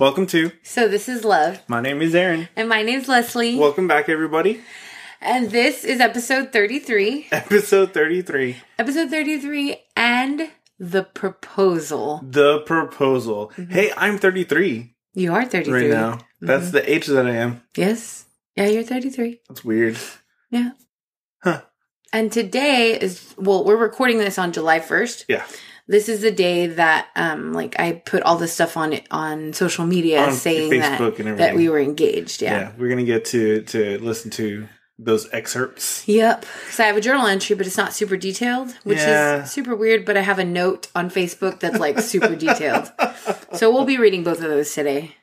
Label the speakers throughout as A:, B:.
A: Welcome to.
B: So this is Love,
A: My name is Aaron.
B: and my name's Leslie,
A: Welcome back, everybody.
B: and this is episode 33.
A: Episode 33
B: Episode 33 and the proposal.
A: The Proposal. Mm-hmm. Hey, I'm 33
B: You are 33.
A: right now. Mm-hmm. That's the age that I am.
B: Yes. Yeah, you're 33.
A: That's weird.
B: Yeah.
A: Huh.
B: And today is, well, we're recording this on July 1st.
A: Yeah.
B: This is the day that, um, like I put all this stuff on it on social media
A: On
B: saying that,
A: Facebook and
B: that we were engaged.
A: Yeah.
B: Yeah.
A: we're going to get to to listen to those excerpts.
B: Yep. Because I have a journal entry, but it's not super detailed, which
A: Yeah.
B: is super weird. But I have a note on Facebook that's like super detailed. So we'll be reading both of those today.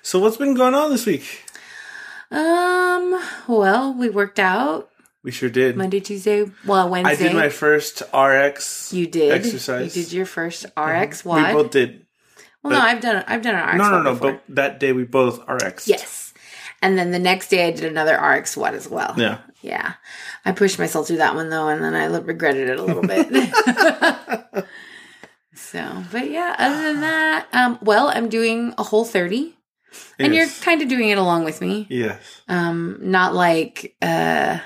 A: So, what's been going on this week?
B: Um. Well, we worked out
A: We sure did.
B: Monday, Tuesday. Well, Wednesday.
A: I did my first RX.
B: you did
A: exercise.
B: You did your first RX
A: We
B: WOD.
A: both did.
B: well, no, I've done. I've done an RX.
A: No, no, no.
B: before.
A: But that day we both RX.
B: yes. And then the next day, I did another RX WOD as well.
A: Yeah.
B: Yeah. I pushed myself through that one though, and then I regretted it a little bit. so, but yeah, other than that, um, well, I'm doing a whole 30, and
A: Yes.
B: you're kind of doing it along with me.
A: Yes.
B: Um, not like, uh,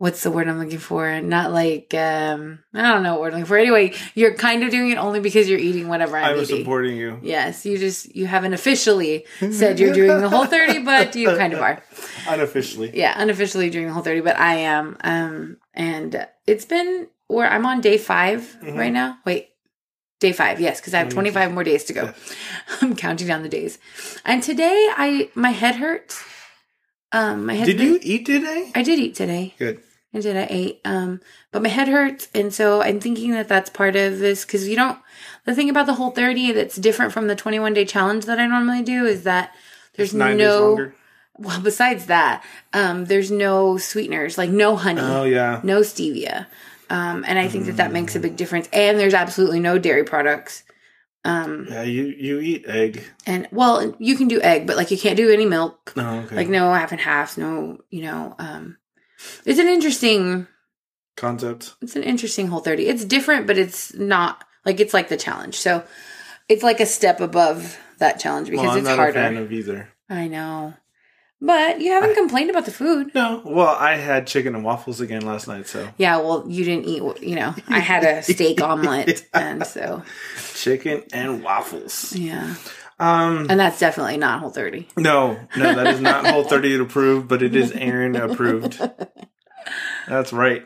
B: what's the word I'm looking for? Not like, um, I don't know what we're looking for. Anyway, you're kind of doing it only because you're eating whatever I'm
A: I was
B: eating.
A: supporting you.
B: Yes, you just, you haven't officially said you're doing the whole 30, but you kind of are
A: Unofficially.
B: yeah, unofficially during the whole 30, but I am. Um, and it's been where I'm on day 5
A: Mhm.
B: right now. Wait, day five, yes, because I have
A: Mhm.
B: 25 more days to go. I'm counting down the days. And today I my head hurts. Um, my head
A: Did you eat today?
B: I did eat today.
A: Good.
B: I did. I ate. Um, but my head hurts, and so I'm thinking that that's part of this because you don't. The thing about the whole 30 that's different from the 21 day challenge that I normally do is that there's no well, besides that, um, there's no sweeteners, like no honey,
A: Oh yeah.
B: no stevia. Um, and I think that that makes a big difference. And there's absolutely no dairy products. Um,
A: Yeah, you you eat egg.
B: and well, you can do egg, but like you can't do any milk,
A: Oh, okay.
B: like no half and half, no, you know, um, it's an interesting,
A: Concept.
B: it's an interesting whole 30. It's different, but it's not like it's like the challenge. So it's like a step above that challenge because
A: well, I'm
B: it's
A: not
B: harder.
A: a fan of either.
B: I know. But you haven't complained about the food.
A: No. Well, I had chicken and waffles again last night, so
B: Yeah, well, you didn't eat, you know, I had a steak omelet. And so,
A: chicken and waffles.
B: yeah.
A: Um.
B: And that's definitely not whole 30.
A: No, no, that is not whole thirty approved, but it is Aaron approved. That's right.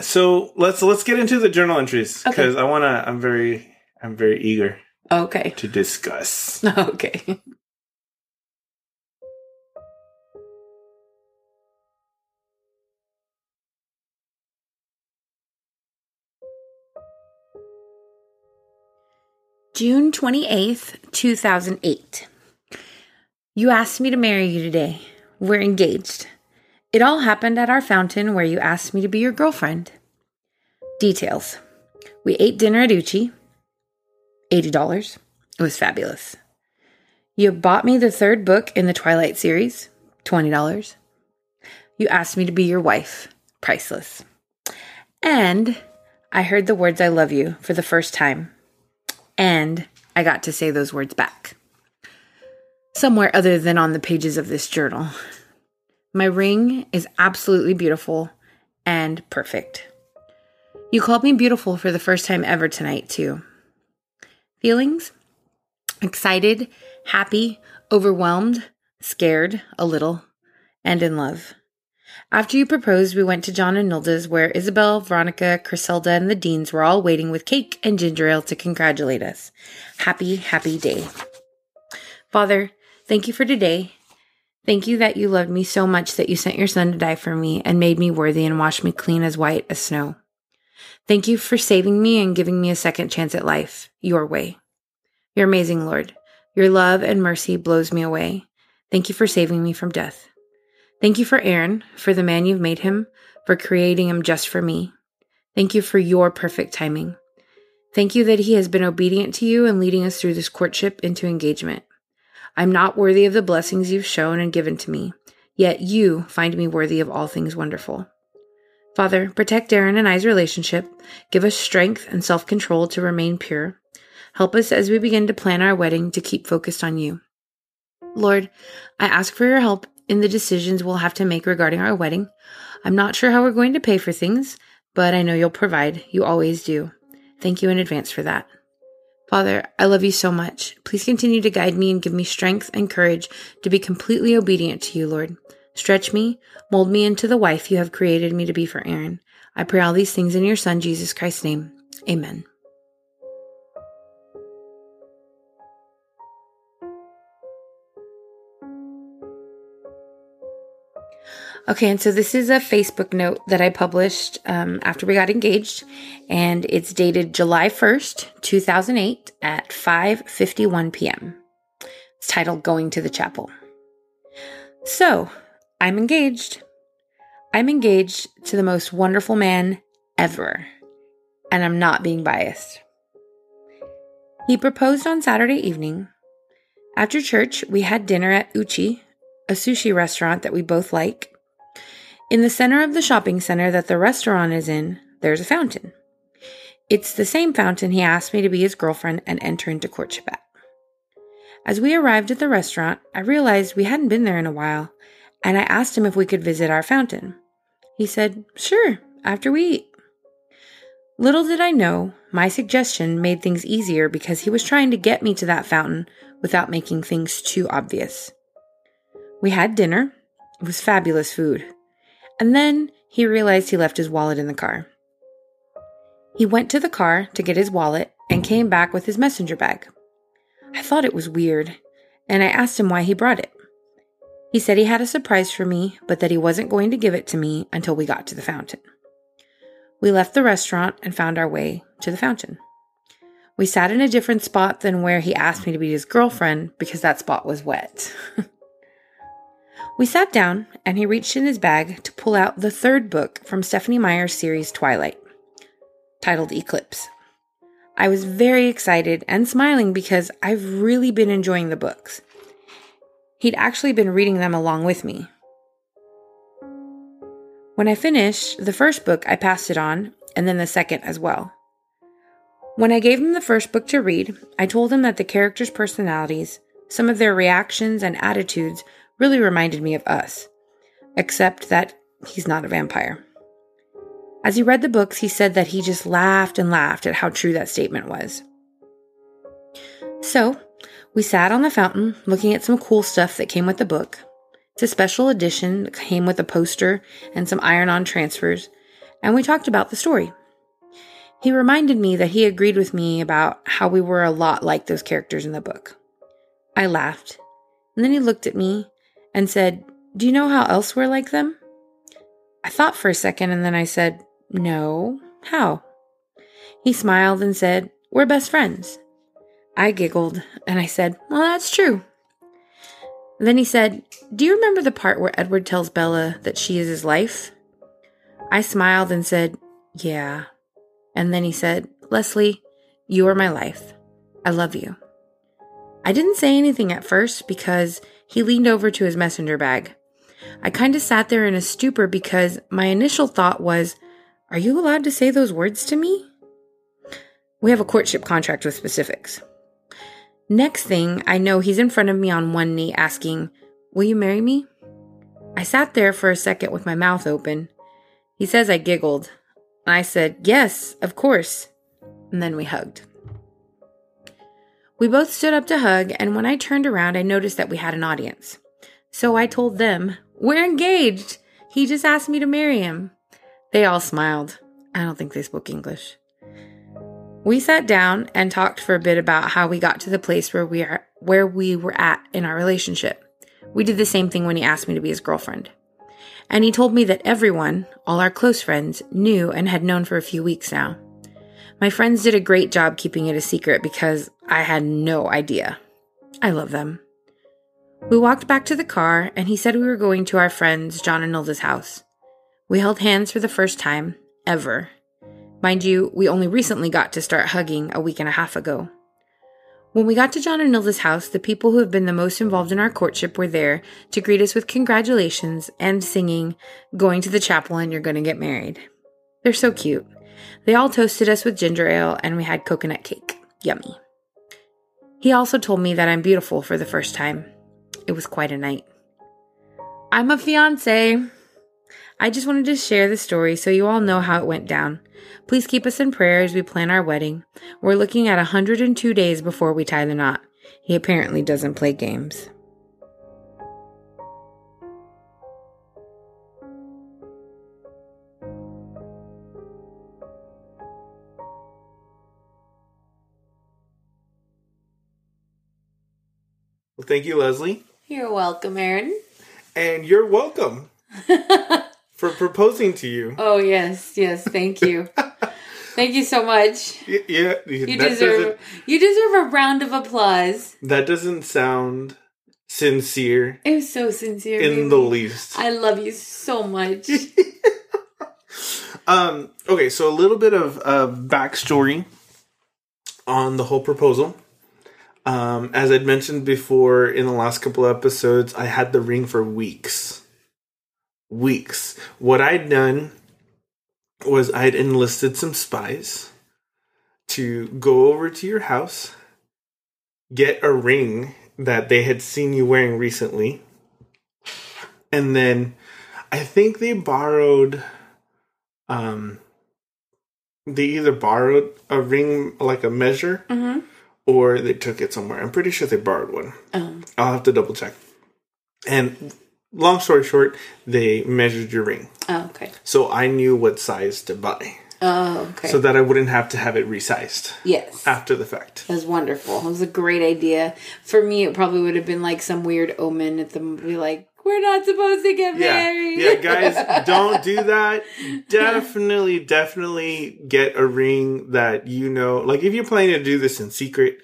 A: So let's let's get into the journal entries
B: Okay.
A: because I want to. I'm very I'm very eager
B: Okay.
A: to discuss.
B: Okay. June 28th, 2008. You asked me to marry you today. We're engaged. It all happened at our fountain where you asked me to be your girlfriend. Details. We ate dinner at Uchi. $80. It was fabulous. You bought me the third book in the Twilight series, $20. You asked me to be your wife, priceless. And I heard the words I love you for the first time. And I got to say those words back. Somewhere other than on the pages of this journal. My ring is absolutely beautiful and perfect. You called me beautiful for the first time ever tonight, too. Feelings? Excited, happy, overwhelmed, scared, a little, and in love. After you proposed, we went to John and Nilda's, where Isabel, Veronica, Criselda, and the Deans were all waiting with cake and ginger ale to congratulate us. Happy, happy day. Father, thank you for today. Thank you that you loved me so much that you sent your son to die for me and made me worthy and washed me clean as white as snow. Thank you for saving me and giving me a second chance at life, your way. You're amazing, Lord. Your love and mercy blows me away. Thank you for saving me from death. Thank you for Aaron, for the man you've made him, for creating him just for me. Thank you for your perfect timing. Thank you that he has been obedient to you and leading us through this courtship into engagement. I'm not worthy of the blessings you've shown and given to me, yet you find me worthy of all things wonderful. Father, protect Aaron and I's relationship. Give us strength and self control to remain pure. Help us as we begin to plan our wedding to keep focused on you. Lord, I ask for your help in the decisions we'll have to make regarding our wedding. I'm not sure how we're going to pay for things, but I know you'll provide. You always do. Thank you in advance for that. Father, I love you so much. Please continue to guide me and give me strength and courage to be completely obedient to you, Lord. Stretch me, mold me into the wife you have created me to be for Aaron. I pray all these things in your Son, Jesus Christ's name. Amen. Okay, and so this is a Facebook note that I published um, after we got engaged, and it's dated July 1st, 2008 at 5:51 p.m. It's titled Going to the Chapel. So, I'm engaged. I'm engaged to the most wonderful man ever, and I'm not being biased. He proposed on Saturday evening. After church, we had dinner at Uchi, a sushi restaurant that we both like. In the center of the shopping center that the restaurant is in, there's a fountain. It's the same fountain he asked me to be his girlfriend and enter into courtship at. As we arrived at the restaurant, I realized we hadn't been there in a while, and I asked him if we could visit our fountain. He said, Sure, after we eat. Little did I know, my suggestion made things easier because he was trying to get me to that fountain without making things too obvious. We had dinner. It was fabulous food. And then he realized he left his wallet in the car. He went to the car to get his wallet and came back with his messenger bag. I thought it was weird, and I asked him why he brought it. He said he had a surprise for me, but that he wasn't going to give it to me until we got to the fountain. We left the restaurant and found our way to the fountain. We sat in a different spot than where he asked me to be his girlfriend because that spot was wet. We sat down, and he reached in his bag to pull out the third book from Stephenie Meyer's series Twilight, titled Eclipse. I was very excited and smiling because I've really been enjoying the books. He'd actually been reading them along with me. When I finished the first book, I passed it on, and then the second as well. When I gave him the first book to read, I told him that the characters' personalities, some of their reactions and attitudes really reminded me of us, except that he's not a vampire. As he read the books, he said that he just laughed and laughed at how true that statement was. So, we sat on the fountain looking at some cool stuff that came with the book. It's a special edition that came with a poster and some iron on transfers, and we talked about the story. He reminded me that he agreed with me about how we were a lot like those characters in the book. I laughed, and then he looked at me and said, Do you know how else we're like them? I thought for a second and then I said, No. How? He smiled and said, We're best friends. I giggled and I said, Well, that's true. then he said, Do you remember the part where Edward tells Bella that she is his life? I smiled and said, Yeah. And then he said, Leslie, you are my life. I love you. I didn't say anything at first because he leaned over to his messenger bag. I kind of sat there in a stupor because my initial thought was, Are you allowed to say those words to me? We have a courtship contract with specifics. Next thing, I know he's in front of me on one knee asking, Will you marry me? I sat there for a second with my mouth open. He says I giggled. I said, Yes, of course. And then we hugged. We both stood up to hug, and when I turned around, I noticed that we had an audience. So I told them, We're engaged. He just asked me to marry him. They all smiled. I don't think they spoke English. We sat down and talked for a bit about how we got to the place where we are where we were at in our relationship. We did the same thing when he asked me to be his girlfriend. And he told me that everyone, all our close friends, knew and had known for a few weeks now. My friends did a great job keeping it a secret because I had no idea. I love them. We walked back to the car, and he said we were going to our friends John and Nilda's house. We held hands for the first time, ever. Mind you, we only recently got to start hugging a week and a half ago. When we got to John and Nilda's house, the people who have been the most involved in our courtship were there to greet us with congratulations and singing, Going to the chapel and you're gonna get married. They're so cute. They all toasted us with ginger ale and we had coconut cake. Yummy. He also told me that I'm beautiful for the first time. It was quite a night. I'm a fiance. I just wanted to share the story so you all know how it went down. Please keep us in prayer as we plan our wedding. We're looking at 102 days before we tie the knot. He apparently doesn't play games.
A: Well, thank you, Leslie.
B: You're welcome, Aaron.
A: And you're welcome for proposing to you.
B: Oh, yes, yes, thank you. thank you so much.
A: Y- Yeah,
B: You deserve you deserve a round of applause.
A: that doesn't sound sincere
B: It was so sincere.
A: in
B: baby.
A: the least.
B: I love you so much.
A: Um, okay, so a little bit of, of backstory on the whole proposal. Um, as I'd mentioned before in the last couple episodes, I had the ring for weeks. Weeks. What I'd done was I'd enlisted some spies to go over to your house, get a ring that they had seen you wearing recently, and then I think they borrowed um they either borrowed a ring like a measure
B: Mhm.
A: Or they took it somewhere. I'm pretty sure they borrowed one.
B: Um,
A: I'll have to double check. And long story short, they measured your ring.
B: oh, okay.
A: So I knew what size to buy.
B: Oh, okay.
A: So that I wouldn't have to have it resized
B: yes.
A: after the fact.
B: That was wonderful. It was a great idea. For me, it probably would have been like some weird omen at the be like, we're not supposed to get married.
A: Yeah, guys, don't do that. Definitely, definitely get a ring that you know. Like, if you're planning to do this in secret,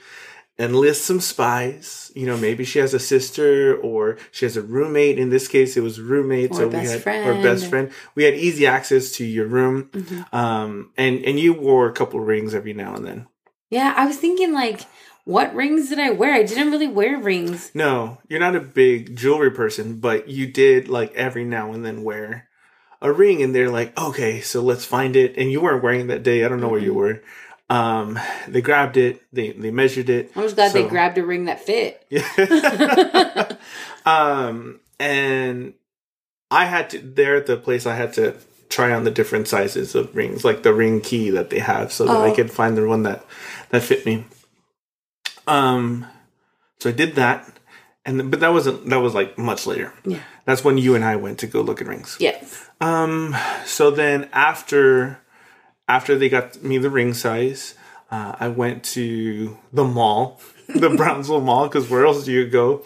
A: enlist some spies. You know, maybe she has a sister or she has a roommate. In this case, it was roommate.
B: Or
A: so we
B: best
A: had,
B: friend.
A: or best friend. We had easy access to your room.
B: Mm-hmm.
A: Um, and, and you wore a couple rings every now and then.
B: Yeah, I was thinking like, what rings did I wear? I didn't really wear rings.
A: No, you're not a big jewelry person, but you did like every now and then wear a ring, and they're like, okay, so let's find it. And you weren't wearing it that day. I don't know where you were. Um, they grabbed it. They they measured it.
B: I was glad they grabbed a ring that fit.
A: Yeah. um, and I had to there at the place. I had to try on the different sizes of rings, like the ring key that they have, so that I
B: Oh.
A: could find the one that that fit me. Um, so I did that, and but that wasn't that was like much later.
B: Yeah.
A: That's when you and I went to go look at rings.
B: Yes.
A: Um. So then after after they got me the ring size, uh, I went to the mall, the Brownsville Mall, because where else do you go?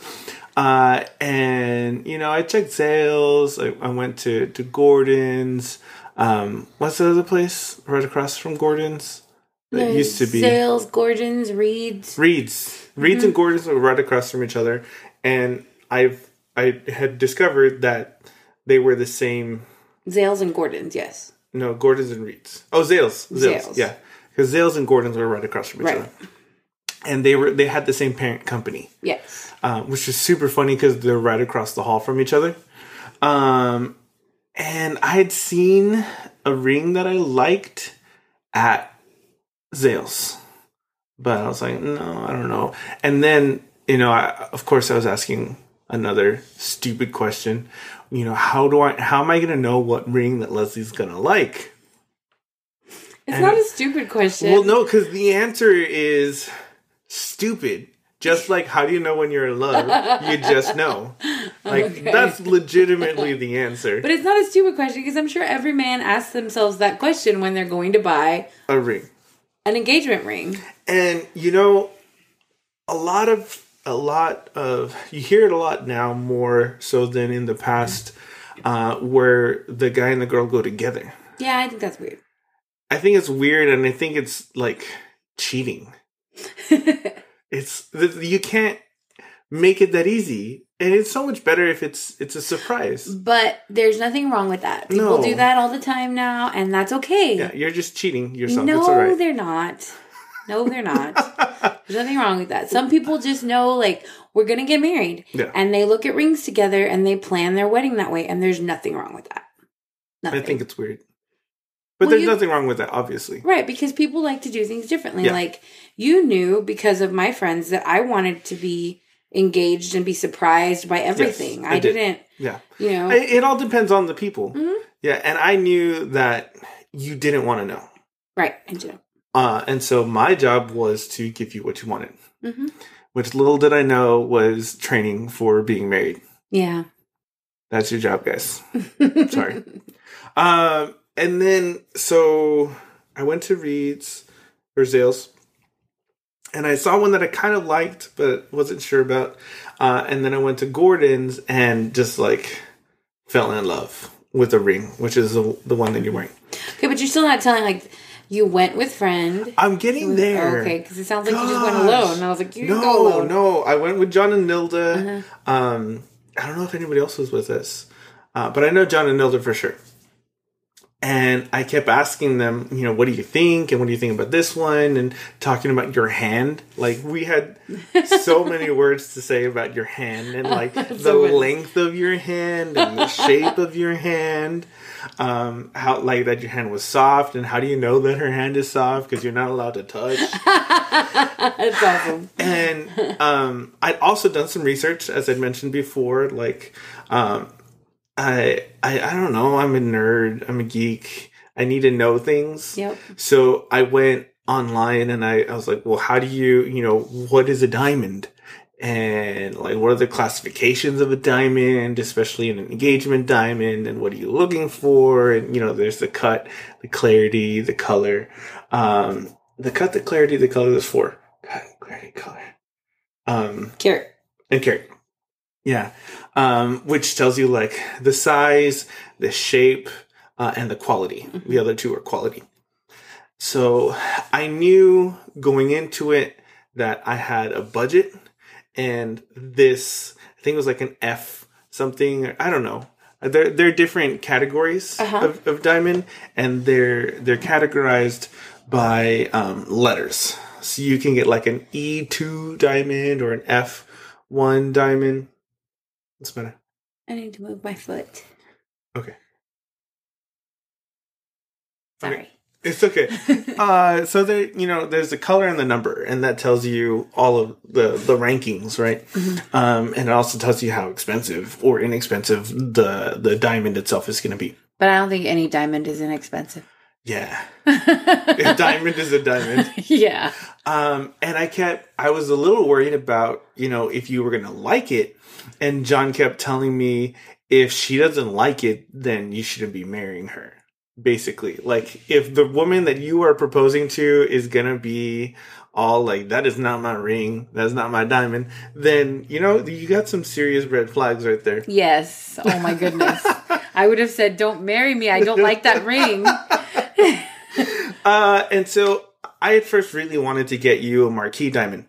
A: Uh, and you know, I checked Zales. I, I went to to Gordon's. Um, what's the other place right across from Gordon's? That used to be
B: Zales, Gordon's, Reed's.
A: Reeds. Reeds and Gordons were right across from each other, and I've I had discovered that they were the same
B: Zales and Gordon's, yes.
A: no, Gordon's and Reeds. Oh, Zales. Zales.
B: Zales.
A: Yeah. Because Zales and Gordon's were right across from each
B: Right.
A: other. And they were they had the same parent company,
B: Yes.
A: uh, which is super funny because they're right across the hall from each other. Um, and I had seen a ring that I liked at Zales, but I was like, no, I don't know. And then you know, I, of course, I was asking another stupid question. You know, how do I? How am I going to know what ring that Leslie's going to like?
B: It's
A: And-
B: not a stupid question.
A: Well, no, because the answer is stupid. Just like how do you know when you're in love? You just know. Like
B: Okay.
A: that's legitimately the answer.
B: But it's not a stupid question because I'm sure every man asks themselves that question when they're going to buy
A: A ring.
B: An engagement ring.
A: And you know, a lot of a lot of you hear it a lot now more so than in the past, uh, where the guy and the girl go together.
B: Yeah, I think that's weird.
A: I think it's weird, and I think it's like cheating. It's you can't make it that easy, and it's so much better if it's it's a surprise.
B: but there's nothing wrong with that. People
A: No.
B: do that all the time now, and that's okay.
A: Yeah, you're just cheating yourself.
B: no,
A: it's all right.
B: they're not. No, they're not. There's nothing wrong with that. Some people just know, like, we're going to get married.
A: Yeah.
B: And they look at rings together and they plan their wedding that way. And there's nothing wrong with that.
A: I think it's weird. But
B: Well,
A: there's
B: you-
A: nothing wrong with that, obviously.
B: Right, because people like to do things differently.
A: Yeah.
B: Like you knew because of my friends that I wanted to be engaged and be surprised by everything.
A: I
B: I,
A: did.
B: didn't,
A: Yeah.
B: you know.
A: It, it all depends on the people.
B: Mhm.
A: Yeah, and I knew that you didn't want to know.
B: right, I do.
A: Uh, and so my job was to give you what you wanted,
B: hmm
A: which little did I know was training for being married.
B: Yeah.
A: That's your job, guys. Sorry. Um, and then so I went to Reed's or Zales, and I saw one that I kind of liked but wasn't sure about. Uh, and then I went to Gordon's and just like fell in love with the ring, which is the, the one that you're wearing.
B: Okay, but you're still not telling like you went with friend.
A: I'm getting there.
B: Okay, because it sounds like you just went alone. And I was like, you can go
A: No,
B: alone.
A: no. I went with John and Nilda.
B: Uh-huh.
A: Um, I don't know if anybody else was with us, uh, but I know John and Nilda for sure. And I kept asking them, you know, what do you think? And what do you think about this one? And talking about your hand. Like, we had so many words to say about your hand and like the
B: So
A: length of your hand and the shape of your hand. Um, how, like, that your hand was soft. And how do you know that her hand is soft? Because you're not allowed to touch.
B: That's awesome.
A: and um, I'd also done some research, as I'd mentioned before. Like, um, I, I, I don't know. I'm a nerd. I'm a geek. I need to know things.
B: Yep.
A: So I went online and I, I was like, well, how do you, you know, what is a diamond? And like, what are the classifications of a diamond, especially an engagement diamond? And what are you looking for? And, you know, there's the cut, the clarity, the color. Um, the cut, the clarity, the color, there's four. Cut, clarity, color. Um,
B: Carat.
A: and carat. Yeah. Um, which tells you like the size, the shape, uh, and the quality. The other two are quality. So I knew going into it that I had a budget and this, I think it was like an F something. I don't know. They're, they're different categories
B: Uh-huh.
A: of, of diamond and they're, they're categorized by, um, letters. So you can get like an E2 diamond or an F1 diamond. What's better?
B: I need to move my foot.
A: Okay.
B: Sorry.
A: It's okay. uh, so there, you know, there's the color and the number, and that tells you all of the the rankings, right? Um, and it also tells you how expensive or inexpensive the the diamond itself is going to be.
B: But I don't think any diamond is inexpensive.
A: Yeah, a diamond is a diamond.
B: yeah.
A: Um, and I kept, I was a little worried about, you know, if you were going to like it. And John kept telling me, if she doesn't like it, then you shouldn't be marrying her. Basically, like if the woman that you are proposing to is going to be all like, that is not my ring, that's not my diamond, then, you know, you got some serious red flags right there.
B: Yes. Oh my goodness. I would have said, "Don't marry me. I don't like that ring."
A: Uh, and so I at first really wanted to get you a marquee diamond,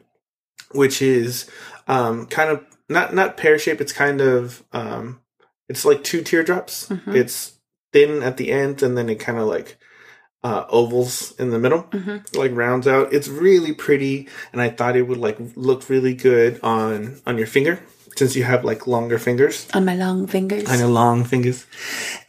A: which is um, kind of not not pear shape. It's kind of um, it's like two teardrops.
B: Mhm.
A: It's thin at the end, and then it kind of like uh, ovals in the middle,
B: Mhm.
A: like rounds out. It's really pretty, and I thought it would like look really good on on your finger since you have like longer fingers.
B: On my long fingers.
A: kind of long fingers.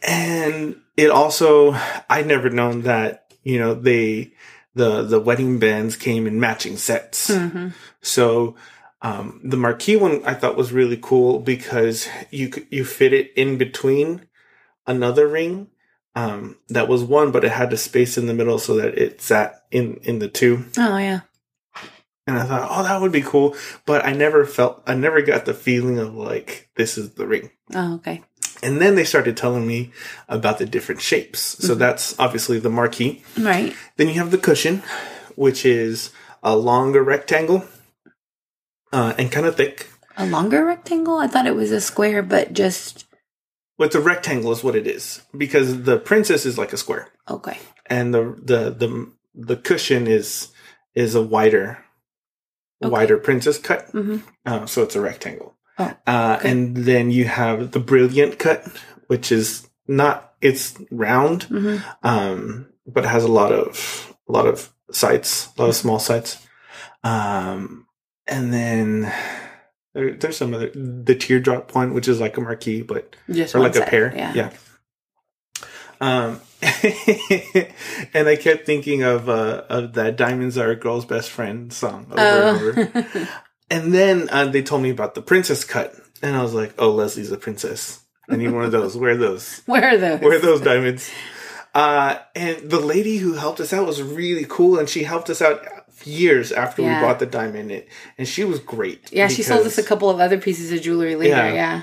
A: And it also, I'd never known that, you know, they, the, the wedding bands came in matching sets.
B: hmm
A: So, um, the marquee one I thought was really cool because you you fit it in between another ring. Um, that was one, but it had a space in the middle so that it sat in, in the two.
B: Oh yeah.
A: And I thought, oh, that would be cool. But I never felt, I never got the feeling of like, this is the ring.
B: Oh okay.
A: And then they started telling me about the different shapes. So that's obviously the marquee.
B: Right.
A: Then you have the cushion, which is a longer rectangle uh, and kind of thick.
B: A longer rectangle. I thought it was a square, but just
A: But the rectangle is what it is because the princess is like a square,
B: okay.
A: and the the the the cushion is is a wider
B: Okay.
A: wider princess cut.
B: hmm
A: Uh, so it's a rectangle.
B: Oh,
A: uh,
B: okay.
A: And then you have the brilliant cut, which is not it's round,
B: hmm
A: um, but has a lot of a lot of sites, a lot of small sites. Um, and then there, there's some other the teardrop one, which is like a marquee, but
B: Just
A: or like a
B: side,
A: pear,
B: Yeah.
A: yeah. Um, and I kept thinking of uh, of that "Diamonds Are a Girl's Best Friend" song over
B: Oh.
A: and over. And then uh, they told me about the princess cut, and I was like, "Oh, Leslie's a princess. I need one of those. Wear those.
B: Where are those?
A: Wear those diamonds." Uh, and the lady who helped us out was really cool, and she helped us out years after
B: Yeah.
A: we bought the diamond, and, and she was great.
B: yeah, she sold us a couple of other pieces of jewelry later.
A: Yeah.
B: Yeah.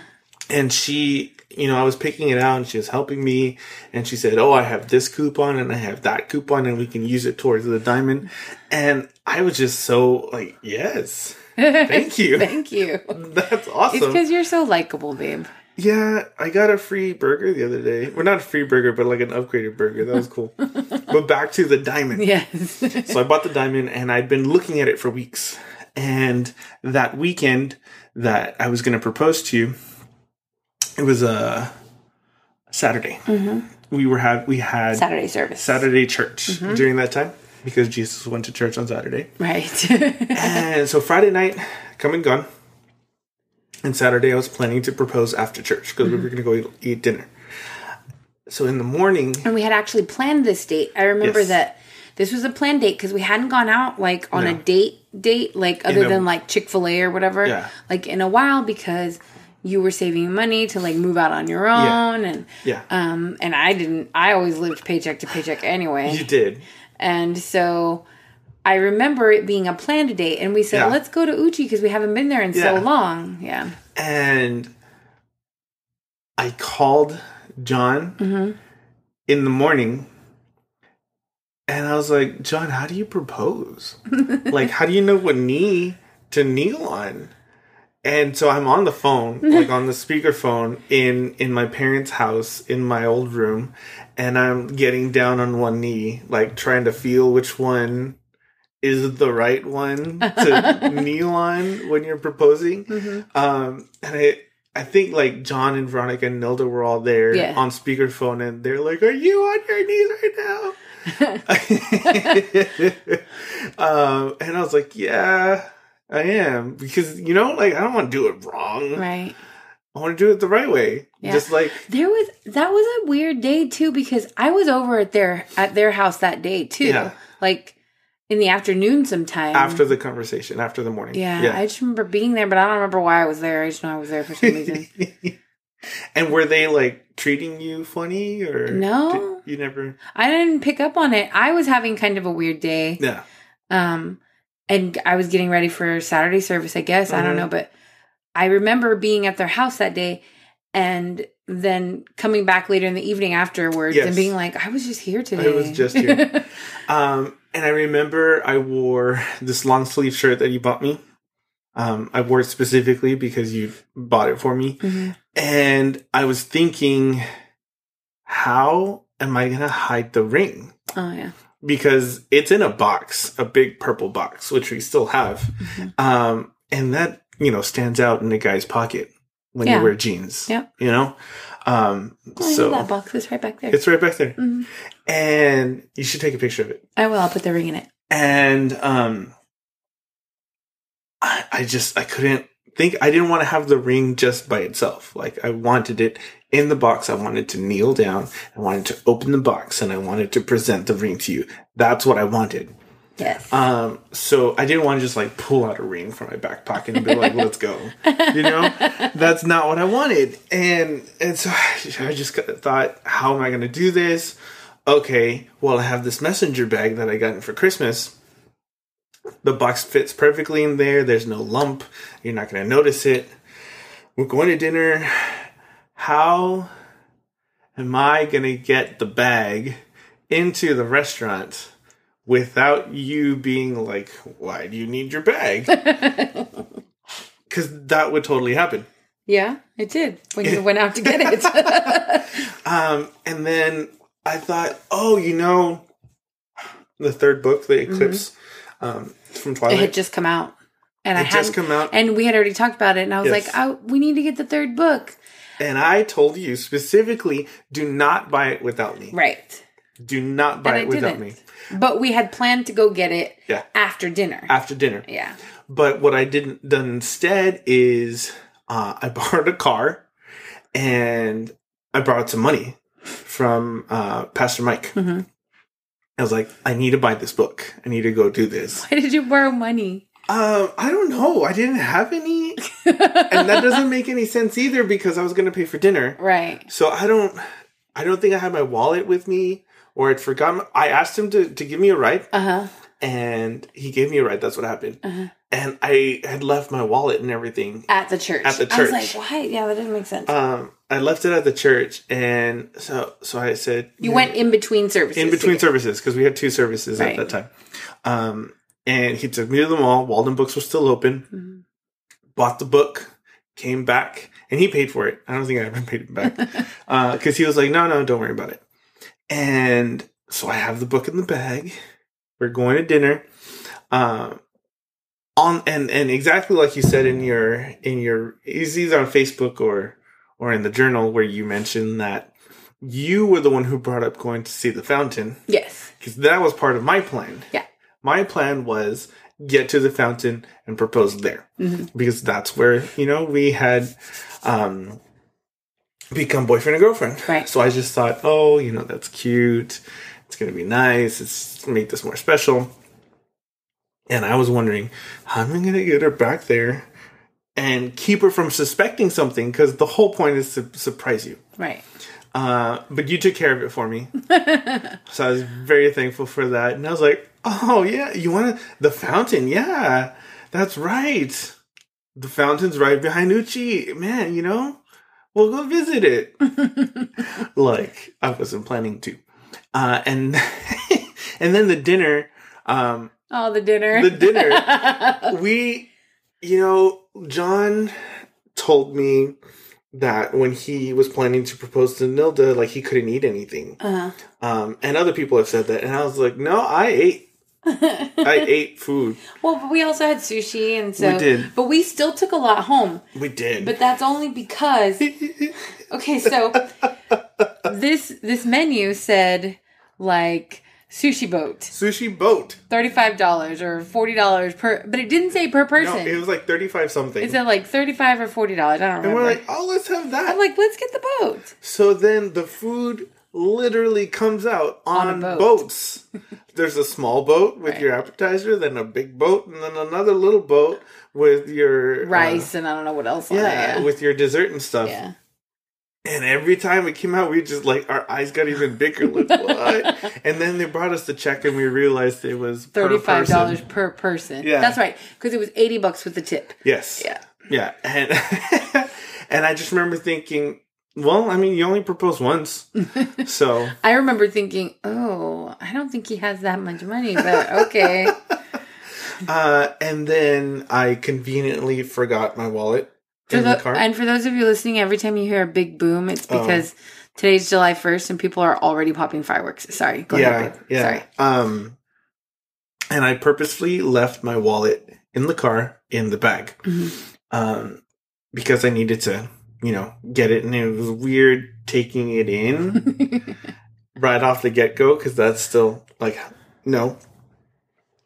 A: and she you know i was picking it out and she was helping me and she said oh i have this coupon and i have that coupon and we can use it towards the diamond and i was just so like yes thank you
B: Thank you.
A: that's awesome.
B: It's because you're so likable, babe.
A: yeah i got a free burger the other day well not a free burger but like an upgraded burger that was cool but back to the diamond
B: Yes.
A: so I bought the diamond and I'd been looking at it for weeks. And that weekend that I was going to propose to you, it was a Saturday. Mm-hmm. We were had we had
B: Saturday service.
A: Saturday church mm-hmm. during that time because Jesus went to church on Saturday.
B: Right.
A: And so Friday night, come and gone. And Saturday, I was planning to propose after church because we were going to go eat, eat dinner. So in the morning,
B: and we had actually planned this date. I remember
A: Yes.
B: that this was a planned date because we hadn't gone out like on a date date like other
A: a-
B: than like Chick-fil-A or whatever.
A: Yeah.
B: Like in a while because you were saving money to like move out on your own and
A: yeah,
B: um and I didn't I always lived paycheck to paycheck anyway.
A: you did.
B: And so I remember it being a planned date and we said,
A: Yeah.
B: "Let's go to Uchi because we haven't been there in so long." Yeah.
A: and I called John
B: Mm-hmm.
A: in the morning and I was like, John, how do you propose? like, how do you know what knee to kneel on? And so I'm on the phone, like on the speakerphone in in my parents' house in my old room, and I'm getting down on one knee, like trying to feel which one is the right one to kneel on when you're proposing.
B: Mm-hmm.
A: Um, and I, I think like John and Veronica and Nilda were all there
B: Yeah.
A: on speakerphone, and they're like, "Are you on your knees right now?" um, and I was like, "Yeah, I am," because you know, like I don't want to do it wrong.
B: Right.
A: I want to do it the right way.
B: Yeah.
A: Just like
B: There was that was a weird day too because I was over at their at their house that day too.
A: Yeah.
B: Like in the afternoon sometime.
A: after the conversation, after the morning.
B: yeah, I just remember being there, but I don't remember why I was there. I just know I was there for some reason.
A: and were they like treating you funny or
B: No.
A: you never?
B: I didn't pick up on it. I was having kind of a weird day.
A: Yeah.
B: Um and I was getting ready for Saturday service, I guess. I don't
A: Mhm.
B: know, but I remember being at their house that day and then coming back later in the evening afterwards
A: Yes.
B: and being like, I was just here today.
A: I was just here. Um, and I remember I wore this long sleeve shirt that you bought me. Um, I wore it specifically because you bought it for me.
B: Mhm.
A: And I was thinking, how am I going to hide the ring?
B: Oh yeah.
A: Because it's in a box, a big purple box, which we still have.
B: Mhm.
A: Um, and that, you know, stands out in a guy's pocket when
B: Yeah.
A: you wear jeans.
B: Yep.
A: You know? Um,
B: Oh,
A: so
B: that box is right back there.
A: it's right back there.
B: Mhm.
A: And you should take a picture of it.
B: I will. I'll put the ring in it.
A: and um I, I just i couldn't think i didn't want to have the ring just by itself. Like i wanted it in the box. I wanted to kneel down. I wanted to open the box and i wanted to present the ring to you. That's what i wanted.
B: Yes.
A: um so i didn't want to just like pull out a ring from my back pocket and be like let's go. You know? That's not what i wanted. And and so i just thought how am i going to do this? Okay well i have this messenger bag that i got for christmas the box fits perfectly in there. There's no lump. You're not going to notice it. We're going to dinner. How am i going to get the bag into the restaurant without you being like why do you need your bag? Because that would totally happen.
B: Yeah, it did when you went out to get it.
A: Um, and then I thought, oh, you know, the third book, The Eclipse, um, from
B: it had just come out, and I
A: had just come out,
B: and we had already talked about it, and I was
A: Yes.
B: like, oh, we need to get the third book.
A: and I told you specifically, do not buy it without me.
B: Right.
A: Do not buy
B: And
A: it
B: I
A: without
B: didn't.
A: me
B: But we had planned to go get it
A: Yeah.
B: after dinner.
A: after dinner.
B: yeah.
A: But what I didn't done instead is uh, I borrowed a car and I borrowed some money from uh, Pastor Mike. I was like, I need to buy this book. I need to go do this.
B: Why did you borrow money?
A: Um, I don't know. I didn't have any, and that doesn't make any sense either because I was going to pay for dinner.
B: Right.
A: So I don't, I don't think I had my wallet with me, or I'd forgotten. I asked him to to give me a ride,
B: Uh huh.
A: and he gave me a ride. That's what happened. And I had left my wallet and everything.
B: At the church.
A: At the
B: I was
A: church.
B: like, why? Yeah, that doesn't make sense.
A: Um, I left it at the church, and so so I said
B: you went in between services.
A: in between services because we had two services
B: Right.
A: at that time. Um, and he took me to the mall. Waldenbooks was still open.
B: Mhm.
A: Bought the book, came back, and he paid for it. I don't think I ever paid it back because he was like, "No, no, don't worry about it." And so I have the book in the bag. We're going to dinner. Um, on and and exactly like you said in your in your it's either on Facebook or or in the journal where you mentioned that you were the one who brought up going to see the fountain
B: Yes.
A: because that was part of my plan.
B: Yeah.
A: My plan was get to the fountain and propose there
B: Mhm.
A: because that's where you know we had um become boyfriend and girlfriend.
B: Right.
A: So I just thought, oh, you know, that's cute. It's gonna be nice. It's make this more special. And I was wondering, how am I gonna get her back there and keep her from suspecting something? Because the whole point is to surprise you.
B: Right.
A: Uh, but you took care of it for me. so I was very thankful for that. And I was like, oh, yeah, you want to, the fountain? Yeah, that's right. The fountain's right behind Uchi. Man, you know, we'll go visit it. like, I wasn't planning to. Uh, and, and then the dinner, um,
B: Oh, the dinner.
A: The dinner. we, you know, John told me that when he was planning to propose to Nilda, like he couldn't eat anything.
B: uh-huh.
A: Um, and other people have said that, and I was like, no, I ate. I ate food.
B: well, but we also had sushi, and so
A: We did.
B: But we still took a lot home.
A: We did.
B: But that's only because. Okay, so this this menu said like sushi boat,
A: Sushi boat.
B: thirty five dollars or forty dollars per, but it didn't say per person.
A: No, it was like thirty-five something.
B: it said like thirty five or forty dollars. I don't remember.
A: and we're like, oh, let's have that.
B: I'm like, let's get the boat.
A: So then the food literally comes out
B: On
A: on,
B: boat.
A: boats. There's a small boat with
B: Right.
A: your appetizer, then a big boat, and then another little boat with your uh,
B: Rice and I don't know what else. on it,
A: yeah,
B: yeah.
A: with your dessert and stuff.
B: yeah.
A: And every time it came out, we just like our eyes got even bigger. Like what? and then they brought us the check, and we realized it was
B: thirty five dollars per person.
A: Yeah.
B: that's right. Because it was eighty bucks with the tip.
A: Yes.
B: Yeah.
A: Yeah. And and I just remember thinking, well, I mean, you only propose once, so
B: I remember thinking, oh, I don't think he has that much money, but okay.
A: Uh, and then I conveniently forgot my wallet
B: For the,
A: the car.
B: and for those of you listening, every time you hear a big boom, it's
A: Oh.
B: because today's July 1st and people are already popping fireworks. Sorry. Go
A: yeah,
B: ahead,
A: yeah.
B: Sorry.
A: Um, and I purposefully left my wallet in the car in the bag,
B: Mhm.
A: um, because I needed to, you know, get it, and it was weird taking it in right off the get go because that's still like, no,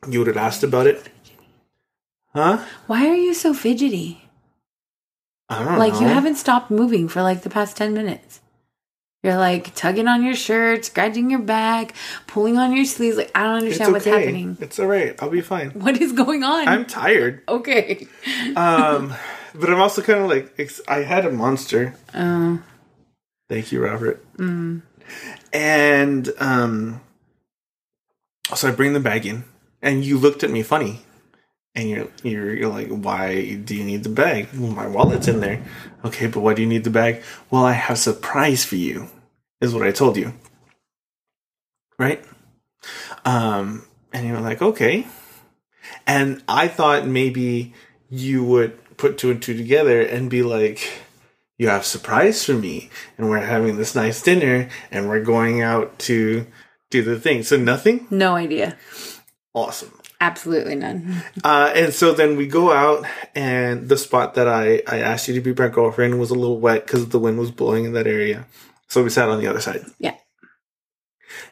A: you would have asked about it, huh?
B: Why are you so fidgety?
A: I don't
B: Like,
A: know.
B: you haven't stopped moving for like the past 10 minutes. You're like tugging on your shirt, scratching your back, pulling on your sleeves. Like, I don't
A: It's
B: understand what's happening.
A: It's all right. I'll be fine.
B: What is going on?
A: I'm tired.
B: okay.
A: Um, but I'm also kind of like I had a monster.
B: Oh.
A: Thank you, Robert.
B: Mm.
A: And um, so I bring the bag in, and you looked at me funny, and you're you're you're like, why do you need the bag? Well, my wallet's in there. Okay, but why do you need the bag? Well, I have a surprise for you. Is what I told you. Right. Um, and you're like, okay. And I thought maybe you would put two and two together and be like, you have a surprise for me, and we're having this nice dinner, and we're going out to do the thing. So nothing?
B: No idea.
A: Awesome.
B: Absolutely none.
A: Uh, and so then we go out, and the spot that I, I asked you to be my girlfriend was a little wet because the wind was blowing in that area. So we sat on the other side.
B: Yeah.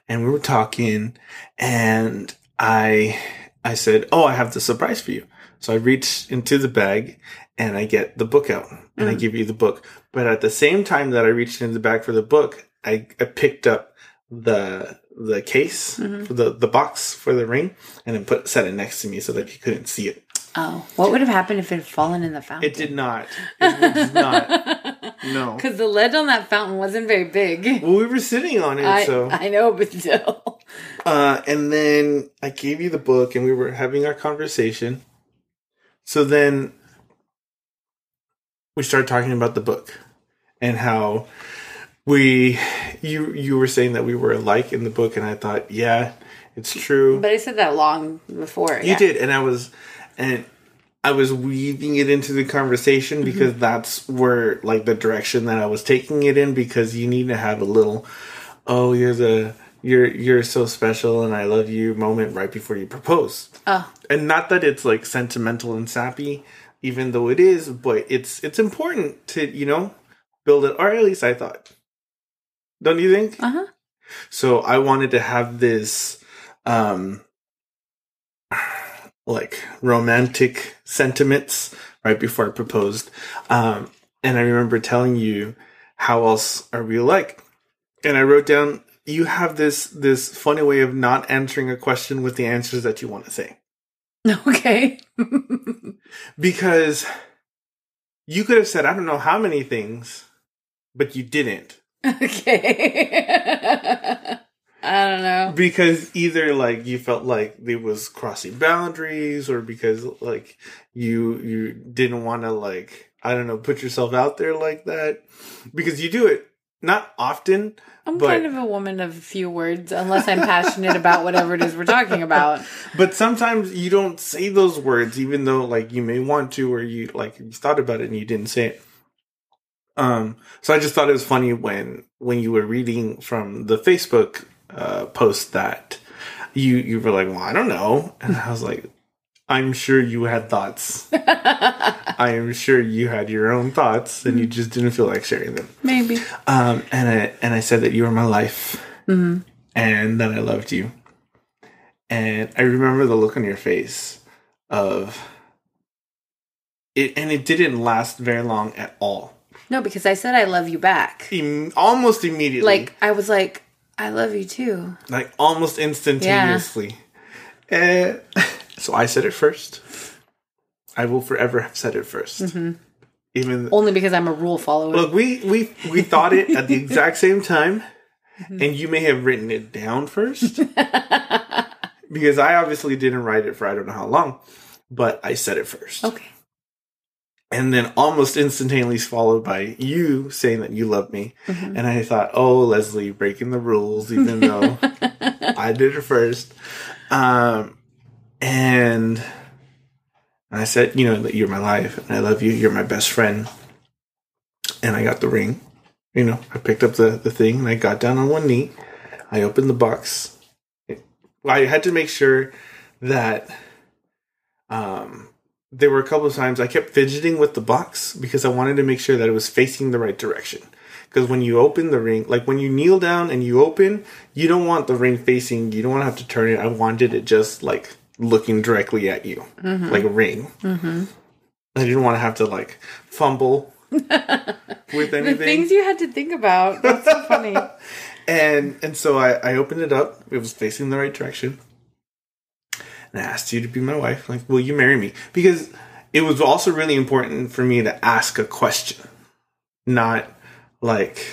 A: And we were talking, and I I said, "Oh, I have the surprise for you." So I reach into the bag, and I get the book out, and I
B: Mm.
A: give you the book. But at the same time that I reached into the bag for the book, I, I picked up the the case
B: Mhm.
A: for the the box for the ring and then put set it next to me so that he couldn't see it.
B: Oh, what would have happened if it had fallen in the fountain?
A: It did not. It was not. No.
B: Because the lid on that fountain wasn't very big.
A: Well, we were sitting on it,
B: I,
A: so
B: I know, but still.
A: uh, and then I gave you the book, and we were having our conversation. So then we started talking about the book and how we you you were saying that we were alike in the book, and I thought, yeah, it's true.
B: But I said that long before.
A: You
B: yeah.
A: did, and I was, and I was weaving it into the conversation
B: Mm-hmm.
A: because that's where, like, the direction that I was taking it in. Because you need to have a little, oh, you're the you're you're so special and I love you moment right before you propose,
B: Oh,
A: and not that it's like sentimental and sappy, even though it is, but it's it's important to you know build it, or at least I thought. Don't you think?
B: uh huh.
A: So I wanted to have this um like romantic sentiments right before I proposed. Um and I remember telling you how else are we alike? And I wrote down you have this this funny way of not answering a question with the answers that you want to say.
B: Okay.
A: Because you could have said I don't know how many things, but you didn't.
B: okay. I don't know.
A: because either like you felt like it was crossing boundaries or because like you you didn't want to like i don't know put yourself out there like that because you do it not often
B: I'm
A: But-
B: kind of a woman of few words, unless I'm passionate about whatever it is we're talking about.
A: but sometimes you don't say those words even though like you may want to or you like you thought about it and you didn't say it um so i just thought it was funny when when you were reading from the facebook uh post that you you were like well i don't know and i was like i'm sure you had thoughts i am sure you had your own thoughts and you just didn't feel like sharing them
B: Maybe.
A: um and i and i said that you were my life
B: hmm
A: and that I loved you. And I remember the look on your face of it, and it didn't last very long at all.
B: No, because I said I love you back.
A: Im- almost immediately,
B: Like I was like, I love you too.
A: like almost instantaneously. And eh, so I said it first. I will forever have said it 1st mm-hmm. Even
B: Only because I'm a rule follower.
A: look, we we we thought it at the exact same time, mm-hmm. and you may have written it down first. because I obviously didn't write it for I don't know how long, but I said it first.
B: okay.
A: And then almost instantaneously followed by you saying that you love me.
B: Mhm.
A: And I thought, oh, Leslie breaking the rules, even though I did it first. Um, and I said, you know, that you're my life and I love you. You're my best friend. And I got the ring. You know, I picked up the, the thing and I got down on one knee. I opened the box. I had to make sure that um, there were a couple of times I kept fidgeting with the box because I wanted to make sure that it was facing the right direction. Because when you open the ring, like when you kneel down and you open, you don't want the ring facing. You don't want to have to turn it. I wanted it just like looking directly at you, like a ring.
B: Mm-hmm.
A: I didn't want to have to like fumble with anything.
B: The
A: anything.
B: things you had to think about. That's so funny.
A: and and so I, I opened it up. It was facing the right direction. And I asked you to be my wife. Like, will you marry me? Because it was also really important for me to ask a question, not like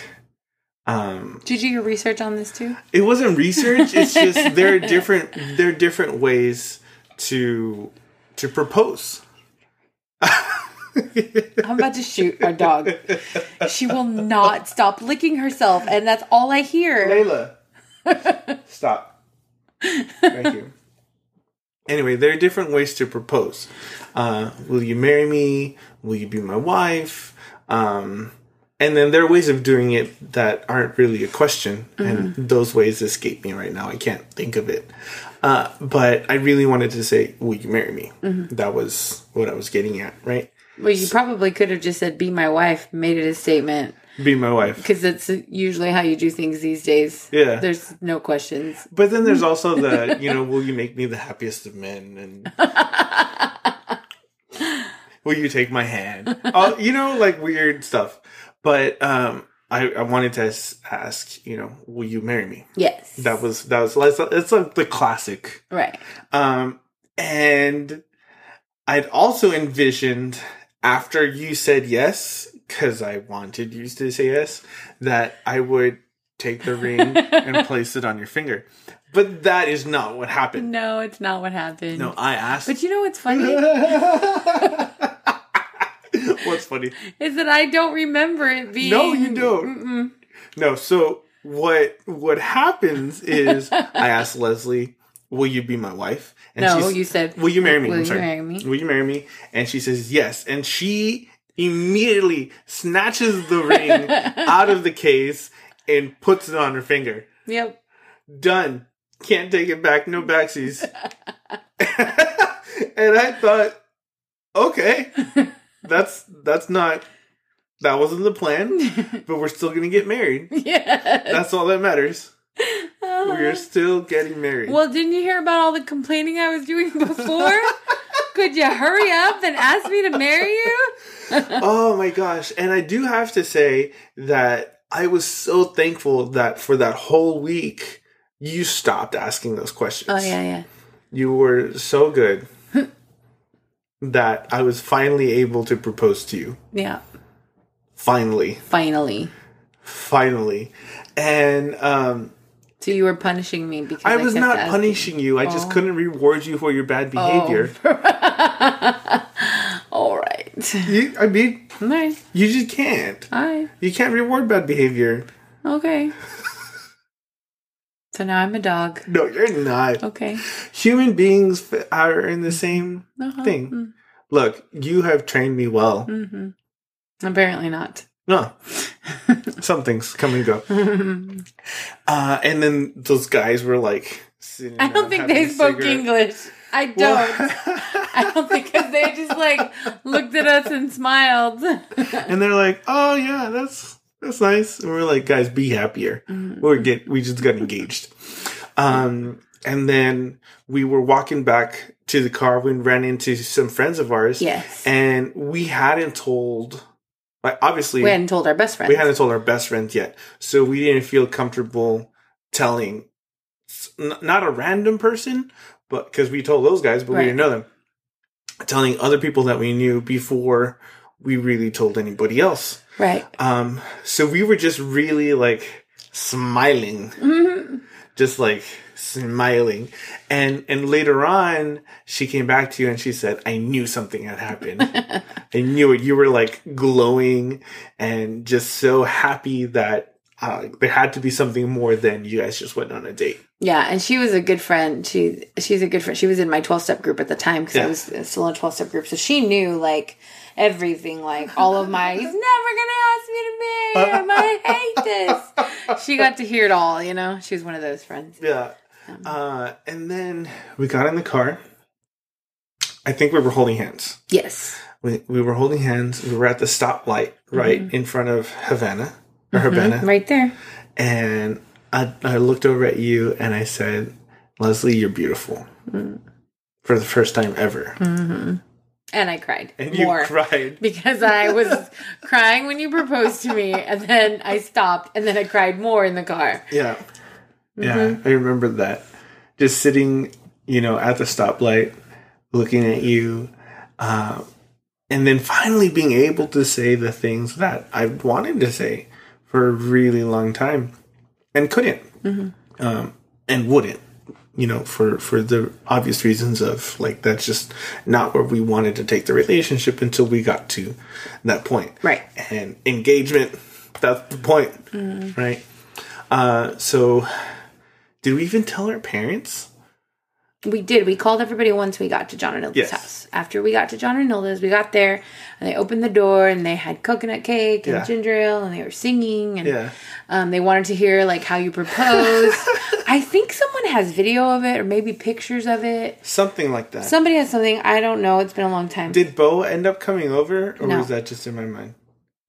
A: um
B: Did you do your research on this too?
A: it wasn't research it's just there are different there are different ways to to propose
B: I'm about to shoot our dog. She will not stop licking herself, and that's all I hear.
A: Layla, stop. Thank you. Anyway, there are different ways to propose. Uh, will you marry me? Will you be my wife? Um, and then there are ways of doing it that aren't really a question, and those ways escape me right now. I can't think of it. Uh, but I really wanted to say, "Will you marry me?" That was what I was getting at, right?
B: Well, you probably could have just said, "Be my wife," made it a statement,
A: Be my wife.
B: because that's usually how you do things these days.
A: Yeah.
B: There's no questions.
A: But then there's also the, you know, will you make me the happiest of men? And will you take my hand? Oh, you know, like weird stuff. But um, I, I wanted to ask, you know, will you marry me?
B: Yes.
A: That was that was it's, it's like the classic.
B: right.
A: Um, and I'd also envisioned after you said yes, because I wanted you to say yes, that I would take the ring and place it on your finger. But that is not what happened.
B: No, it's not what happened.
A: No, I asked.
B: But you know what's funny
A: What's funny?
B: is that I don't remember it being.
A: No, you don't.
B: Mm-mm.
A: No, so what what happens is I asked Leslie, "Will you be my wife?" And
B: No, you said.
A: "Will you marry me?"
B: Will
A: I'm
B: you marry me?
A: Will you marry me? And she says yes, and she immediately snatches the ring out of the case and puts it on her finger.
B: Yep.
A: Done. Can't take it back. No backsies. and I thought, okay, that's that's not that wasn't the plan, but we're still gonna get married.
B: yeah.
A: That's all that matters. Uh-huh. We're still getting married.
B: Well, didn't you hear about all the complaining I was doing before? Could you hurry up and ask me to marry you?
A: oh my gosh. And I do have to say that I was so thankful that for that whole week you stopped asking those questions.
B: Oh yeah, yeah.
A: You were so good that I was finally able to propose to you.
B: Yeah.
A: Finally.
B: Finally.
A: Finally. And um
B: So you were punishing me because
A: I was
B: kept
A: not
B: asking.
A: punishing you. I just
B: Oh.
A: couldn't reward you for your bad behavior.
B: all right.
A: You, I mean,
B: right.
A: you just can't.
B: I
A: You can't reward bad behavior.
B: Okay. so now I'm a dog.
A: No, you're not.
B: Okay.
A: Human beings f- are in the same
B: Uh-huh.
A: thing. Look, you have trained me well.
B: Mm-hmm. Apparently not.
A: No, some things come and go. Uh, and then those guys were like, sitting
B: I don't think
A: having
B: they
A: a
B: spoke
A: cigarette.
B: English. I don't.
A: Well-
B: I don't think 'cause they just like looked at us and smiled.
A: and they're like, "Oh yeah, that's that's nice." And we're like, "Guys, be happier."
B: Mm-hmm.
A: We're get we just got engaged. Um, and then we were walking back to the car. We ran into some friends of ours.
B: yes.
A: and we hadn't told. Like obviously,
B: we hadn't told our best friends.
A: we hadn't told our best friends yet, so we didn't feel comfortable telling not a random person, but because we told those guys, but
B: Right.
A: we didn't know them. Telling other people that we knew before we really told anybody else.
B: Right.
A: Um, so we were just really like smiling,
B: Mhm.
A: just like smiling, and and later on, she came back to you and she said, "I knew something had happened. I knew it. You were like glowing and just so happy that." Uh, there had to be something more than you guys just went on a date.
B: Yeah, and she was a good friend. She she's a good friend. She was in my twelve step group at the time because I was uh, still in a twelve step group, so she knew like everything, like all of my. He's never gonna ask me to marry him. I hate this. She got to hear it all. You know, she was one of those friends.
A: Yeah. Um, uh, and then we got in the car. I think we were holding hands.
B: Yes.
A: We, we were holding hands. We were at the stoplight right mm-hmm. in front of Havana or mm-hmm. Havana.
B: Right there.
A: And I, I looked over at you and I said, Leslie, you're beautiful. For the first time ever.
B: And I cried
A: And you cried.
B: because I was crying when you proposed to me, and then I stopped, and then I cried more in the car.
A: Yeah. Yeah, I remember that. Just sitting, you know, at the stoplight, looking at you, uh, and then finally being able to say the things that I wanted to say for a really long time and couldn't, um, and wouldn't, you know, for, for the obvious reasons of like, that's just not where we wanted to take the relationship until we got to that point.
B: Right.
A: And engagement, that's the point, right? Uh, so did we even tell our parents?
B: We did. We called everybody once we got to John and Nilda's
A: Yes.
B: house. After we got to John and Nilda's, we got there and they opened the door and they had coconut cake and
A: Yeah.
B: ginger ale and they were singing and
A: Yeah.
B: um, they wanted to hear like how you proposed. I think someone has video of it or maybe pictures of it.
A: Something like that.
B: Somebody has something. I don't know. It's been a long time.
A: Did Bo end up coming over, or
B: No.
A: was that just in my mind?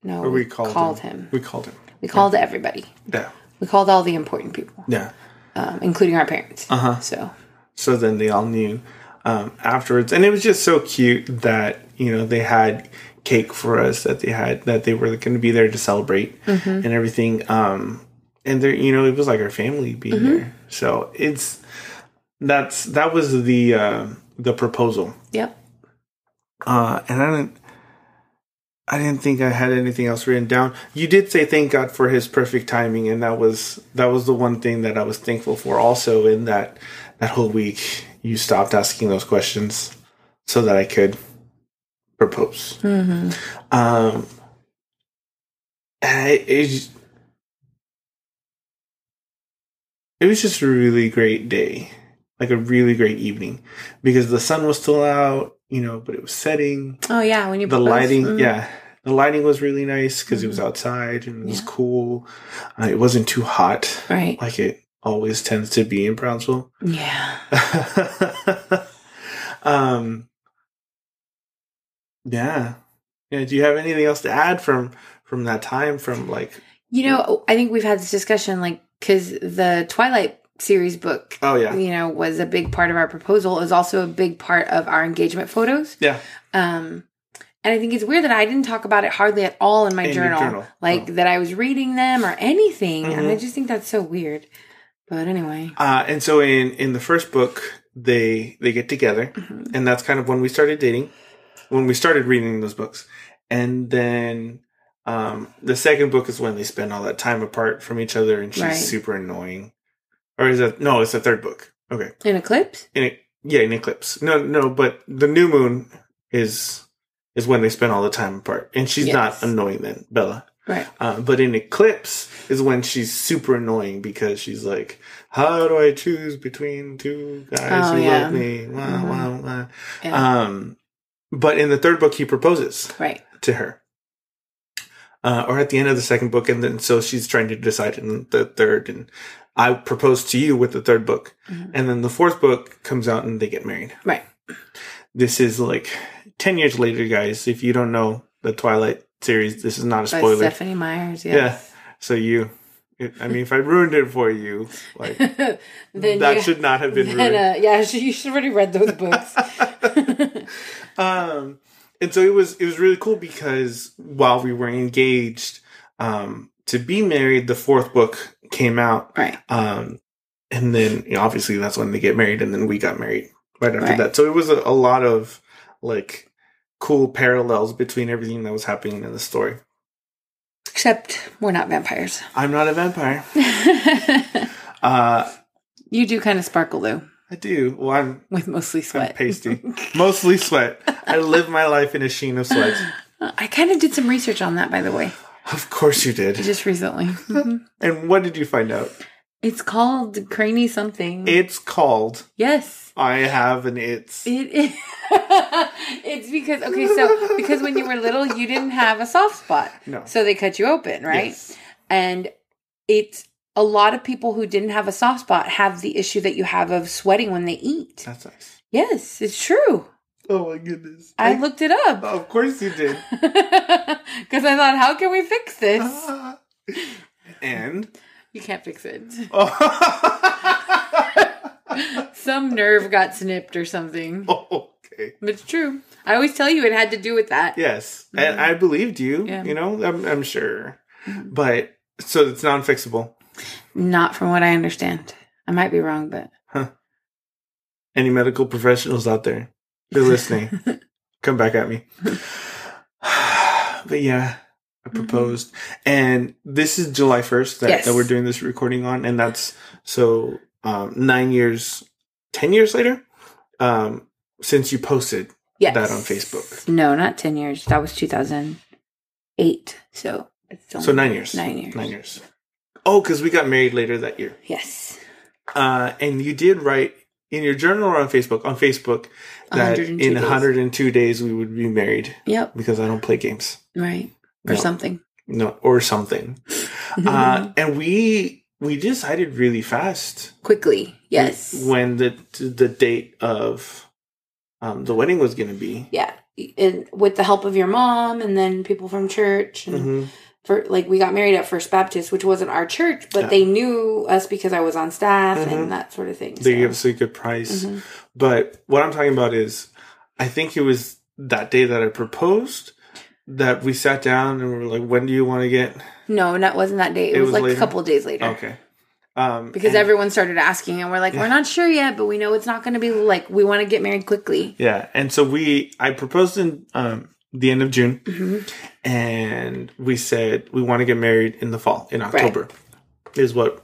B: no,
A: Or we called, him.
B: him.
A: We called him.
B: We called everybody.
A: Yeah.
B: We called all the important people,
A: Yeah.
B: um, including our parents.
A: Uh-huh.
B: So
A: So then they all knew um, afterwards, and it was just so cute that you know they had cake for us that they had that they were going to be there to celebrate and everything. Um, and there, you know, it was like our family being there. So it's that's that was the uh, the proposal.
B: Yep.
A: Uh, and I didn't. I didn't think I had anything else written down. You did say thank God for His perfect timing, and that was that was the one thing that I was thankful for. Also, in that that whole week, you stopped asking those questions so that I could propose.
B: Mm-hmm.
A: Um, and it, it, it was just a really great day, like a really great evening, because the sun was still out, you know, but it was setting.
B: Oh yeah, when you
A: The
B: propose.
A: lighting,
B: Mhm.
A: yeah, the lighting was really nice because it was outside and it was cool. Uh, it wasn't too hot
B: Right.
A: like it always tends to be in Brownsville.
B: Yeah.
A: um yeah yeah do you have anything else to add from from that time from like
B: You know, I think we've had this discussion, like, because the Twilight series book,
A: oh yeah
B: you know, was a big part of our proposal. It was also a big part of our engagement photos.
A: yeah
B: Um, and I think it's weird that I didn't talk about it hardly at all in my
A: In
B: journal,
A: journal.
B: like
A: Oh.
B: that I was reading them or anything. And I
A: Mhm.
B: just think that's so weird. But anyway,
A: uh and so in in the first book they they get together
B: Mhm.
A: and that's kind of when we started dating when we started reading those books. And then um the second book is when they spend all that time apart from each other and she's
B: Right.
A: super annoying. Or is that no it's the third book. Okay.
B: In Eclipse,
A: in a, yeah in eclipse. No no but the new moon is is when they spend all the time apart. And she's
B: Yes.
A: not annoying then bella
B: right?
A: uh, but in eclipse is when she's super annoying because she's like how do i choose between two guys
B: Oh,
A: who
B: yeah.
A: love me wow
B: Mhm.
A: wow wow
B: Yeah.
A: um but in the third book he proposes
B: right.
A: to her uh, or at the end of the second book and then so she's trying to decide in the third and i propose to you with the third book
B: Mhm.
A: and then the fourth book comes out and they get married
B: Right.
A: this is like 10 years later guys if you don't know the twilight series this is not a spoiler.
B: By Stephenie
A: Meyers.
B: yeah
A: so you it, i mean if i ruined it for you like that
B: you,
A: should not have been
B: then,
A: ruined
B: uh, yeah, you should have already read those books.
A: um and so it was it was really cool because while we were engaged um to be married the fourth book came out
B: right.
A: um and then you know, obviously that's when they get married and then we got married right after
B: Right.
A: that so it was a, a lot of like cool parallels between everything that was happening in the story.
B: Except we're not vampires.
A: i'm not a vampire. Uh
B: you do kind of sparkle though,
A: i do. Well i'm
B: with mostly
A: I'm
B: sweat.
A: pasty. Mostly sweat. I live my life in a sheen of sweat.
B: I kind of did some research on that, by the way,
A: of course you did.
B: Just recently. Mhm.
A: and what did you find out
B: It's called Cranny something.
A: It's called
B: yes.
A: I have an it's.
B: It is. it's because okay, so because when you were little, you didn't have a soft spot,
A: No.
B: so they cut you open, right?
A: Yes.
B: And it's a lot of people who didn't have a soft spot have the issue that you have of sweating when they eat.
A: That's nice.
B: Yes, it's true.
A: Oh my goodness.
B: I looked it up
A: Of course you did.
B: because I thought, how can we fix this?
A: and
B: You can't fix it.
A: oh,
B: Some nerve got snipped or something.
A: okay.
B: But it's true. I always tell you it had to do with that.
A: Yes, and I believed you.
B: Yeah.
A: You know, I'm, I'm sure,
B: Mhm.
A: but so it's non-fixable.
B: Not from what I understand. I might be wrong, but
A: Any medical professionals out there, they're listening. Come back at me. but yeah, I
B: Mm-hmm.
A: proposed, and this is July first that,
B: Yes.
A: that we're doing this recording on, and that's so um, nine years, ten years later, um, since you posted
B: yes.
A: that on Facebook.
B: No, not 10 years. That was 2008. So it's only
A: So nine years.
B: Nine years.
A: Nine years. Oh, because we got married later that year.
B: Yes.
A: Uh, and you did write in your journal or on Facebook. On Facebook, that
B: 102
A: in
B: days.
A: 102 days we would be married
B: Yep.
A: because I don't play games.
B: Right. Or
A: No.
B: something.
A: No, or something. uh, and we we decided really fast
B: Quickly. Yes.
A: when the the date of um, the wedding was going to be.
B: yeah. And with the help of your mom and then people from church and
A: Mhm.
B: for like we got married at First Baptist, which wasn't our church, but
A: Yeah.
B: they knew us because I was on staff
A: Mhm.
B: and that sort of thing.
A: They
B: so.
A: gave us a good price.
B: Mhm.
A: But what I'm talking about is, I think it was that day that I proposed that we sat down and we were like, when do you want to get?
B: No, that wasn't that day. It,
A: It
B: was,
A: was
B: like
A: later?
B: a couple of days later.
A: Okay. Um,
B: Because everyone started asking, and we're like, we're not sure yet, but we know it's not going to be like we want to get married quickly.
A: Yeah, and so we I proposed in um, the end of June,
B: Mm-hmm.
A: and we said we want to get married in the fall in October, is what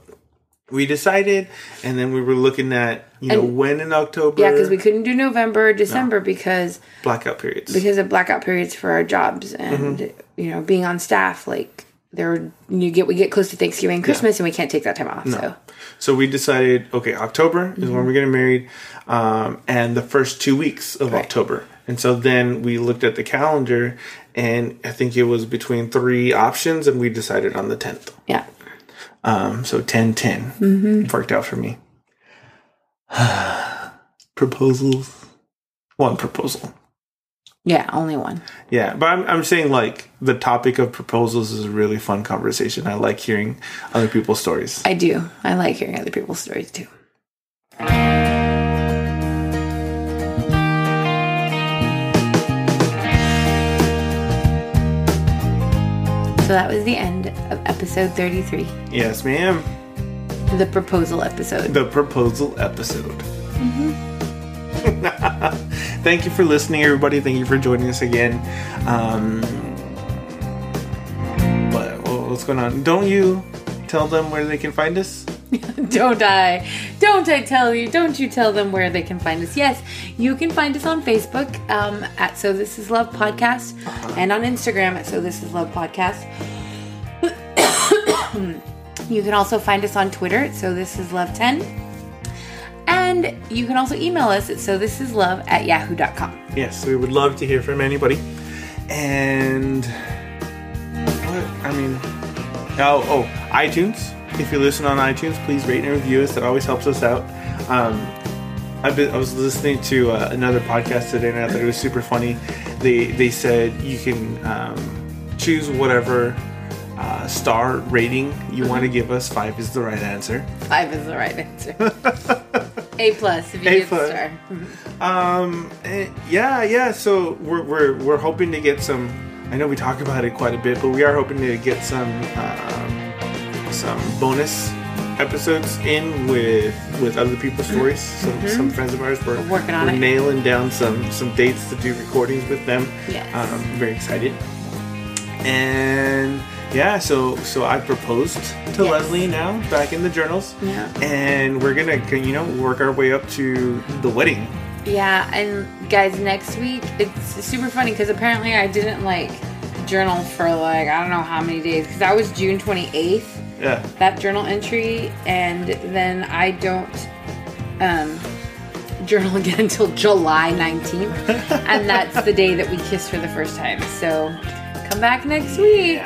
A: we decided, and then we were looking at you know when in October,
B: Yeah, because we couldn't do November or December because
A: blackout periods.
B: because of blackout periods for our jobs and
A: Mm-hmm.
B: you know being on staff. Like there, you get we get close to Thanksgiving, and Christmas, and we can't take that time off. So
A: so we decided okay, October is
B: Mm-hmm.
A: when we're getting married, um, and the first two weeks of
B: Right.
A: October, and so then we looked at the calendar, and I think it was between three options, and we decided on the tenth.
B: yeah,
A: Um, so 10 10
B: Mm-hmm.
A: worked out for me. Proposals. One proposal.
B: yeah, only one.
A: Yeah, but I'm, I'm saying like the topic of proposals is a really fun conversation. I like hearing other people's stories.
B: I do. I like hearing other people's stories too. So that was the end of episode 33,
A: Yes, ma'am.
B: the proposal episode.
A: The proposal episode. Thank you for listening, everybody. Thank you for joining us again. Um, what, what's going on? Don't you tell them where they can find us?
B: don't I? Don't I tell you? Don't you tell them where they can find us? Yes, you can find us on Facebook um, at So This Is Love Podcast and on Instagram at So This Is Love Podcast. you can also find us on Twitter at So This Is Love 10. And you can also email us at So This Is Love at yahoo.com.
A: Yes, we would love to hear from anybody. And what? I mean, oh, oh, iTunes. If you listen on iTunes, please rate and review us. That always helps us out. Um, I've been, I was listening to uh, another podcast today, and I thought it was super funny. They they said you can um, choose whatever uh, star rating you want to give us. Five is the right answer.
B: Five is the right answer. A plus if you
A: A
B: get the
A: plus.
B: star.
A: Um, eh, yeah, yeah. So we're, we're we're hoping to get some. I know we talk about it quite a bit, but we are hoping to get some um, some bonus episodes in with with other people's stories. Some some friends of ours. We're
B: Mm-hmm. We're working on
A: we're
B: it.
A: nailing down some some dates to do recordings with them.
B: Yes.
A: Um, very excited. And yeah, so so I proposed to
B: Yes.
A: Leslie now back in the journals.
B: Yeah.
A: And we're gonna you know work our way up to the wedding.
B: Yeah, and guys, next week it's super funny because apparently I didn't like journal for like I don't know how many days because that was June 28th
A: Yeah.
B: that journal entry, and then I don't um, journal again until July 19th, and that's the day that we kissed for the first time. So come back next week.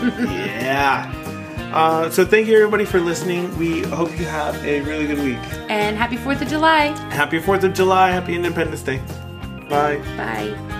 A: yeah. Uh, so thank you everybody for listening. We hope you have a really good week.
B: And happy 4th of July.
A: Happy Fourth of July. Happy Independence Day. Bye.
B: Bye.